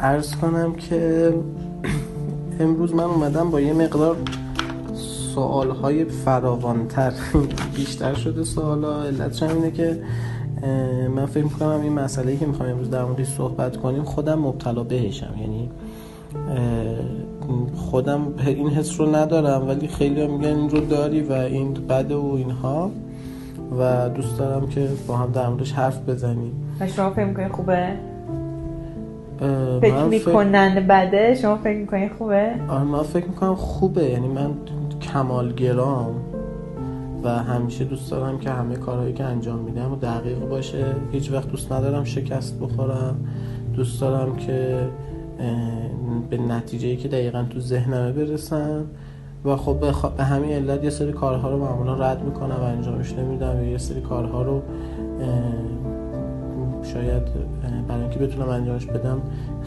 ارز کنم که امروز من اومدم با یه مقدار سوال های فراوانتر بیشتر شده سوال ها علتش اینه که من فکر می‌کنم این مسئله که می‌خوام امروز در موردش صحبت کنیم خودم مبتلا بهشم. یعنی خودم این حس رو ندارم ولی خیلی میگن این رو داری و این بده و اینها. و دوست دارم که با هم در موردش حرف بزنیم. و شما فکر می‌کنید خوبه؟ فکر می‌کنن بده شما فکر می‌کنید خوبه؟ آره من فکر می‌کنم خوبه. یعنی من کمالگرام و همیشه دوست دارم که همه کارهایی که انجام میدم و دقیق باشه. هیچ وقت دوست ندارم شکست بخورم. دوست دارم که به نتیجه که دقیقا تو ذهنمه برسم. و خب به همین علت یه سری کارها رو معمولا رد می‌کنم و انجامش نمیدم. یه سری کارها رو شاید برای اینکه بتونم انجامش بدم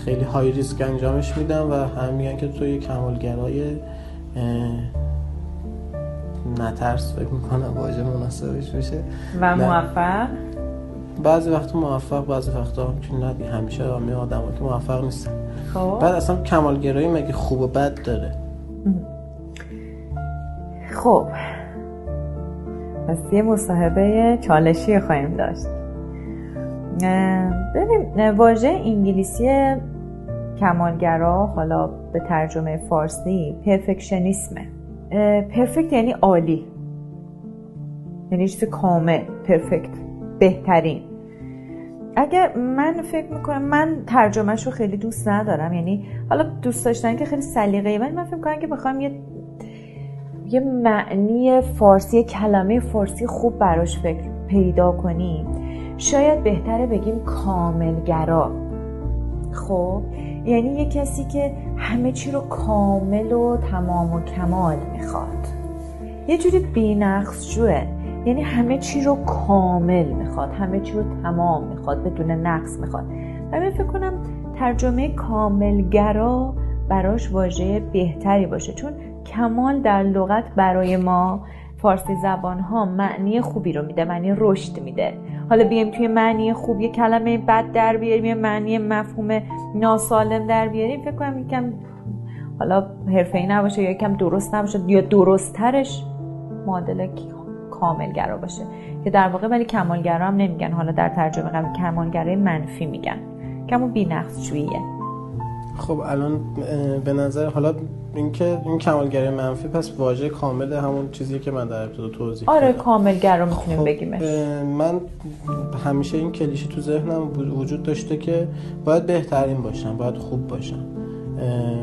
خیلی های ریسک انجامش میدم و هم میگن که تو یه کمالگرای نترس فکر می‌کنم واژه مناسبش بشه. و موفق؟ بعضی وقت موفق بعضی وقتا که ندی همیشه همه آدم که موفق نیستن خب. بعد اصلا کمالگرایی مگه خوب و بد داره؟ خب. پس یه مصاحبه چالشی خواهیم داشت. ببینیم واژه انگلیسی کمالگرا حالا به ترجمه فارسی پرفکشنیسمه. پرفکت یعنی عالی. یعنی چیز کامل پرفکت بهترین. اگر من فکر می‌کنم من ترجمهش رو خیلی دوست ندارم. یعنی حالا دوست داشتن که خیلی سلیقه‌ای ولی من فکر می‌کنم که بخوام یه یه معنی فارسی کلمه فارسی خوب براش فکر پیدا کنیم شاید بهتره بگیم کاملگرا. خب یعنی یه کسی که همه چی رو کامل و تمام و کمال می‌خواد. یه جوری بینقص جوه یعنی همه چی رو کامل می‌خواد همه چی رو تمام می‌خواد بدون نقص می‌خواد. و فکر کنم ترجمه کاملگرا براش واژه بهتری باشه. چون کمال در لغت برای ما فارسی زبان ها معنی خوبی رو میده معنی رشد میده. حالا بیایم توی معنی خوب یه کلمه بد در بیاریم یه معنی مفهوم ناسالم در بیاریم. فکر کنم یکم حالا ای نباشه یا یکم درست نباشه یا درستترش معادل کاملگرا باشه. که در واقع ولی کمالگرا هم نمیگن. حالا در ترجمه قبل کمالگرای منفی میگن. کمو بی‌نقص جوییه خب الان به نظر حالا اینکه این کمالگرای منفی پس واژه کامل همون چیزیه که من در ابتدا توضیح آره کاملگر رو می‌تونیم خب بگیمش. من همیشه این کلیشه تو ذهنم وجود داشته که باید بهترین باشم باید خوب باشم.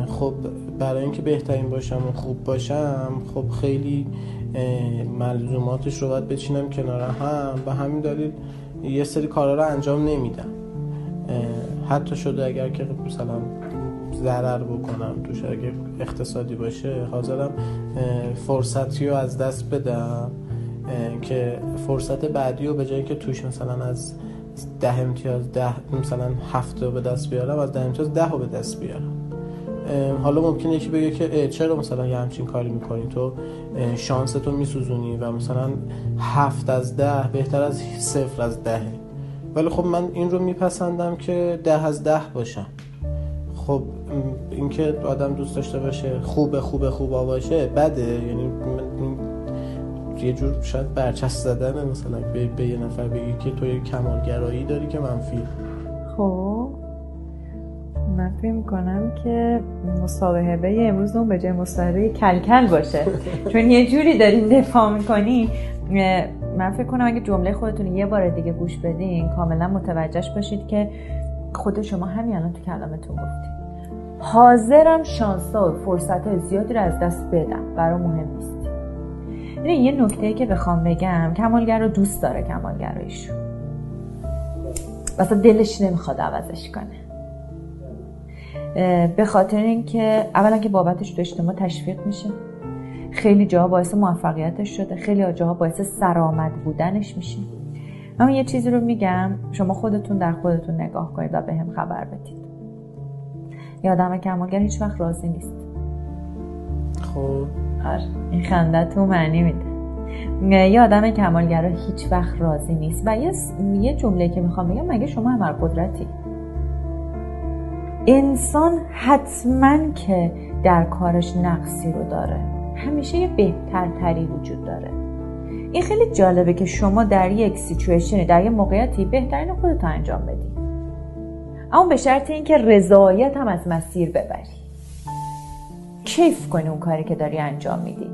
خب برای اینکه بهترین باشم و خوب باشم خب خیلی ملزوماتش رو باید بچینم کنار هم. به همین دلیل یه سری کارا رو انجام نمیدم. حتی شده اگر که مثلا ضرر بکنم توش. اگه اقتصادی باشه حاضرم فرصتی رو از دست بدم که فرصت بعدی رو به جایی که توش مثلا از ده امتیاز ده مثلا هفته به دست بیارم از ده امتیاز ده رو به دست بیارم. حالا ممکنه یکی بگه که چرا مثلا یه همچین کاری می‌کنی؟ تو شانس تو میسوزونی و مثلا هفت از ده بهتر از صفر از دهه ولی خب من این رو میپسندم که ده از ده باشم. خب اینکه آدم دوست داشته باشه خوب خوب خوب باشه بده. یعنی یه جور شاید برچست زدن مثلا به, به یه نفر بگی که تو یه کمالگرایی داری که منفی خب من فکر می‌کنم که مصاحبه امروز اون به جای مصاحبه کلکل باشه. چون یه جوری دارین دفاع می‌کنی من فکر کنم اگه جمله خودتون یه بار دیگه گوش بدین کاملا متوجهش باشید که خود شما همین الان تو کلامتون گفتید حاضرم شانسا و فرصت زیادی رو از دست بدم. برای مهم نیست. یعنی یه نکته که بخوام بگم کمالگر رو دوست داره کمالگراییشو مثلا دلش نمی‌خواد عوضش کنه. به خاطر اینکه اولا که بابتش تو اجتماع تشویق میشه. خیلی جاها باعث موفقیتش شده. خیلی جاها باعث سرآمد بودنش میشه. اما یه چیزی رو میگم. شما خودتون در خودتون نگاه کنید و به هم خبر بدید. یه آدم کمالگر هیچ وقت راضی نیست. خب. آره این خنده تو معنی میده. یه آدم کمالگر هیچ وقت راضی نیست. و یه, یه جمله که می‌خوام بگم مگه شما همه قدرتی؟ انسان حتما که در کارش نقصی رو داره. همیشه یه بهترتری وجود داره. این خیلی جالبه که شما در یک سیچویشنی در یک موقعیتی بهترین خودت انجام بدی. اما به شرط اینکه رضایت هم از مسیر ببری. کیف کنی اون کاری که داری انجام میدی.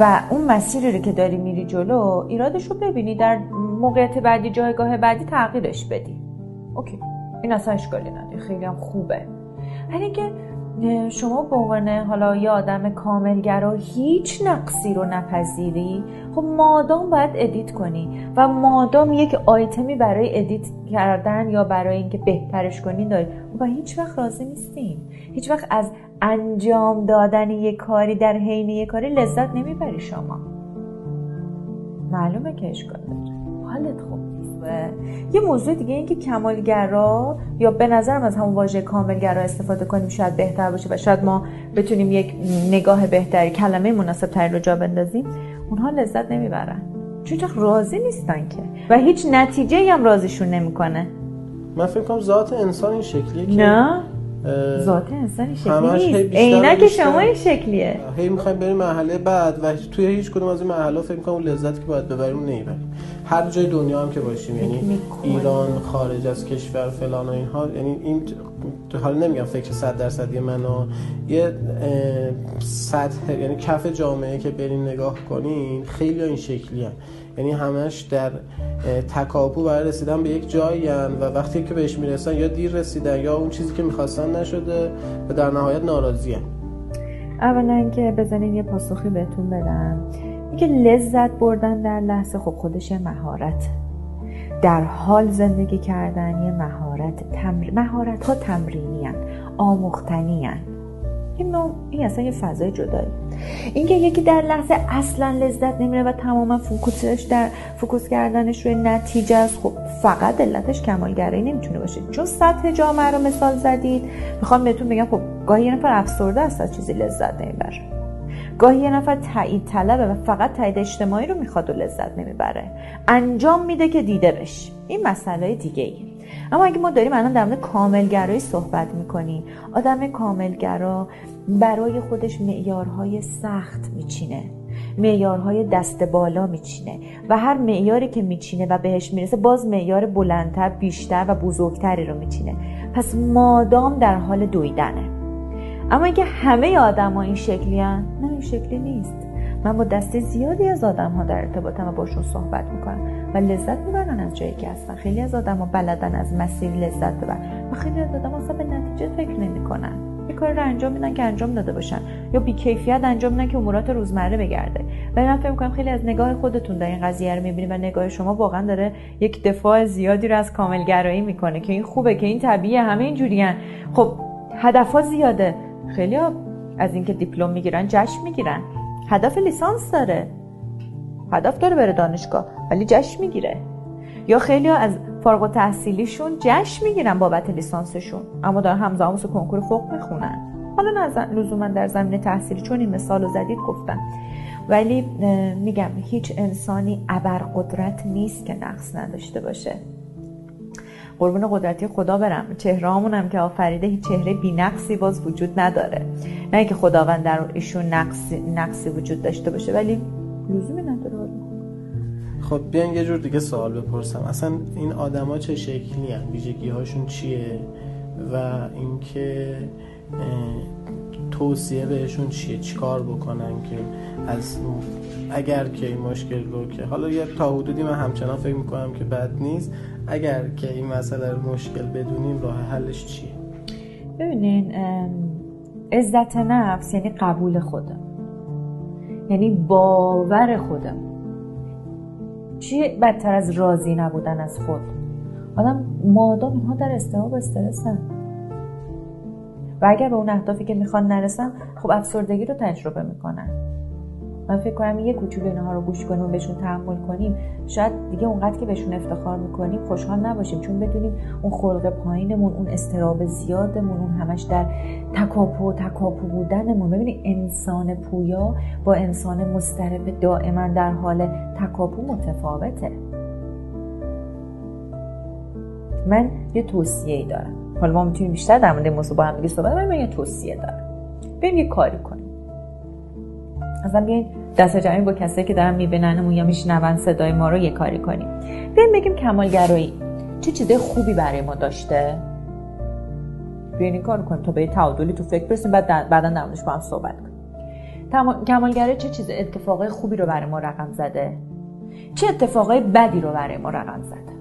و اون مسیری رو که داری میری جلو ایرادش رو ببینی. در موقعیت بعدی جایگاه بعدی تغییرش بدی. okay. این اصلا اشکالی نداره. خیلی هم خوبه. ولی که شما به عنوان حالا یه آدم کاملگرا هیچ نقصی رو نپذیری؟ خب مادام باید edit کنی و مادام یک آیتمی برای edit کردن یا برای اینکه بهترش کنی داری. و هیچ وقت راضی نیستیم. هیچ وقت از انجام دادن یک کاری در حین یک کاری لذت نمی‌بری شما. معلومه که اشکال داره. حالت خوب. یه موضوع دیگه این که کمالگرا یا به نظرم از همون واژه کاملگرا استفاده کنیم شاید بهتر باشه و شاید ما بتونیم یک نگاه بهتری کلمه مناسب تری رو جا بندازیم. اونها لذت نمی‌برن. چون راضی نیستن که. و هیچ نتیجه هم راضیشون نمی‌کنه. من فکر کنم ذات انسان این شکلیه که نه؟ ذات انسان این شکلی نیست. که شما این شکلیه. هی می‌خوایم بریم مرحله بعد و توی هیچ کدوم از این مرحله فکر کنم لذتی که باید ببریم نمی‌بریم هر جای دنیا هم که باشیم یعنی ایران خارج از کشور فلان و اینها یعنی این حالا نمیگم فکر صد درصدی من یه سطح یعنی کف جامعه که برین نگاه کنین خیلی این شکلی هم. یعنی همش در تکاپو برای رسیدن به یک جایی و وقتی که بهش می‌رسن یا دیر رسیدن یا اون چیزی که می‌خواستن نشده و در نهایت ناراضی هم. اولا که بزنین یه پاسخی بهتون بدم که لذت بردن در لحظه خب خودش مهارت در حال زندگی کردن یه مهارت تمر... مهارت ها تمرینی هن. آموختنی هن. این نوع این اصلا یه فضای جدایی. اینکه یکی در لحظه اصلا لذت نمیره و تماما focus ش در focus کردنش روی نتیجه است خب فقط علتش کمالگرایی نمی‌تونه باشه. چون سطح جامعه رو مثال زدید می‌خوام بهتون بگم خب گاهی یه نفر افسرده است از چیزی لذت نمی‌بره. گاهی یه نفر تایید طلبه و فقط تایید اجتماعی رو می‌خواد و لذت نمی‌بره. انجام میده که دیده بشه. این مسئله دیگه ای اما اگه ما داریم الان در مورد کاملگرایی صحبت می‌کنیم آدم کاملگرا برای خودش معیارهای سخت میچینه معیارهای دست بالا میچینه و هر معیاری که میچینه و بهش می‌رسه باز معیار بلندتر بیشتر و بزرگتری رو میچینه. پس مادام در حال دویدنه. اما اینکه همه آدم ها این شکلی هن؟ نه این شکلی نیست. من با دسته زیادی از آدم ها در ارتباطم و باشون صحبت می‌کنم. و لذت می‌برن از جایی که هستن. خیلی از آدم ها بلدن از مسیر لذت ببرن. و خیلی از آدم ها به نتیجه فکر نمی‌کنن. یه کار رو انجام میدن که انجام داده باشن. یا بیکیفیت انجام میدن که امورات روزمره بگرده. و من فکر می‌کنم خیلی از نگاه خودتون در این قضیه رو می‌بینید و نگاه شما واقعا داره یک دفاع زیادی رو از کاملگرایی می‌کنه که این خوبه که این طبیعیه همه اینجوریان خب هدفها زیاده. خیلی از اینکه دیپلم می‌گیرن جشن می‌گیرن. هدف لیسانس داره. هدف داره بره دانشگاه ولی جشن می‌گیره. یا خیلی از فارغ و تحصیلیشون جشن می‌گیرن بابت لیسانسشون اما دارن همزمان کنکور فوق می‌خونن. حالا نه لزوما در زمین تحصیلی چون این مثال رو زدید گفتم. ولی میگم هیچ انسانی ابرقدرت نیست که نقص نداشته باشه. قربون قدرتی خدا برم. چهره هم که آفریده هیچ چهره نقصی باز وجود نداره. نه اینکه خداوند در ایشون نقصی, نقصی وجود داشته باشه ولی لزومی نداره خب بیاین یه جور دیگه سوال بپرسم. اصلا این آدما چه شکلی هن؟ ویژگی هاشون چیه؟ و اینکه توصیه بهشون چیه؟ چیکار بکنن که از اگر که این مشکل رو که حالا یه تا حدودی من همچنان فکر می‌کنم که بد نیست. اگر که این مسئله رو مشکل بدونیم راه حلش چیه؟ ببینین عزت نفس یعنی قبول خودم. یعنی باور خودم. چی بدتر از راضی نبودن از خود؟ آدم مادام اینها در استراب استرسن. و اگر به اون اهدافی که می‌خوان نرسن خب افسردگی رو تجربه می‌کنن. من فکر کنم یه کوچولو اینها رو گوش کنیم و بهشون تحمل کنیم شاید دیگه اونقدر که بهشون افتخار می‌کنیم خوشحال نباشیم. چون بدونیم اون خلق پایینمون اون استراب زیادمون اون همش در تکاپو تکاپو بودنمون. ببینید انسان پویا با انسان مسترب دائما در حال تکاپو متفاوته. من یه توصیه ای دارم. حالا ما می‌تونیم بیشتر در مورد موضوع با هم صحبت کنیم یه توصیه دارم. بریم یه کاری کنیم. اصلا بیاین دست جمعی با کسایی که دارن میبیننمون یا میشنون صدای ما رو یه کاری کنیم. بیاین بگیم کمالگرایی. چه چیزای خوبی برای ما داشته؟ بیاین این کار کنیم تا به تعادلی تو فکر برسیم بعد بعدا در با هم صحبت کنیم. کمالگرایی چه چیز اتفاقای خوبی رو برای ما رقم زده؟ چه اتفاقای بدی رو برای ما رقم زده؟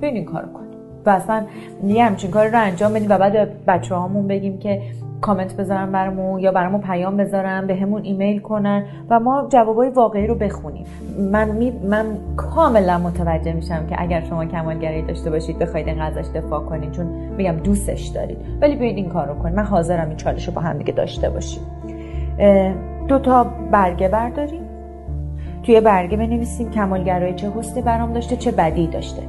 بیاین این کار کنیم. و اصلا یه همچین کاری رو انجام بدیم و بعد بچه هامون بگیم که کامنت بذارن برامون یا برامون پیام بذارن به همون ایمیل کنن و ما جوابای واقعی رو بخونیم. من می من کاملا متوجه میشم که اگر شما کمالگرایی داشته باشید بخواید این ازش دفاع کنید چون میگم دوستش دارید. ولی بیاید این کار رو کنید من حاضرم این چالش رو با هم دیگه داشته باشیم. دو تا برگه برداریم. توی برگه بنویسیم کمالگرایی چه حسنی برام داشته چه بدی داشته.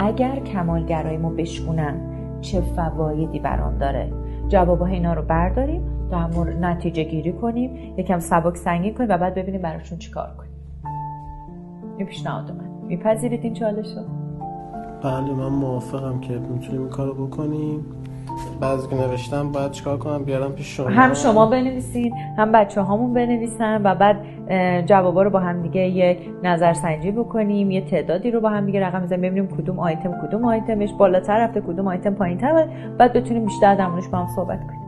اگر کمالگراییمو بشکونم چه فوایدی برام داره؟ جواب اینا رو برداریم در مورد نتیجه گیری کنیم یکم سبک سنگین کنیم و بعد ببینیم براشون چیکار کنیم. این پیشنهاد من. میپذیرید این چالش رو بله من موافقم که می‌تونیم این کارو بکنیم. بعضی که نوشتم باید چیکار کنم بیارم پیش شما. هم شما بنویسین هم بچه هامون بنویسن و بعد جوابا رو با هم دیگه یک نظرسنجی بکنیم یه تعدادی رو با هم دیگه رقم بزنیم ببینیم کدوم آیتم کدوم آیتمش بالاتر رفته کدوم آیتم پایینتر بعد بتونیم بیشتر در با هم صحبت کنیم.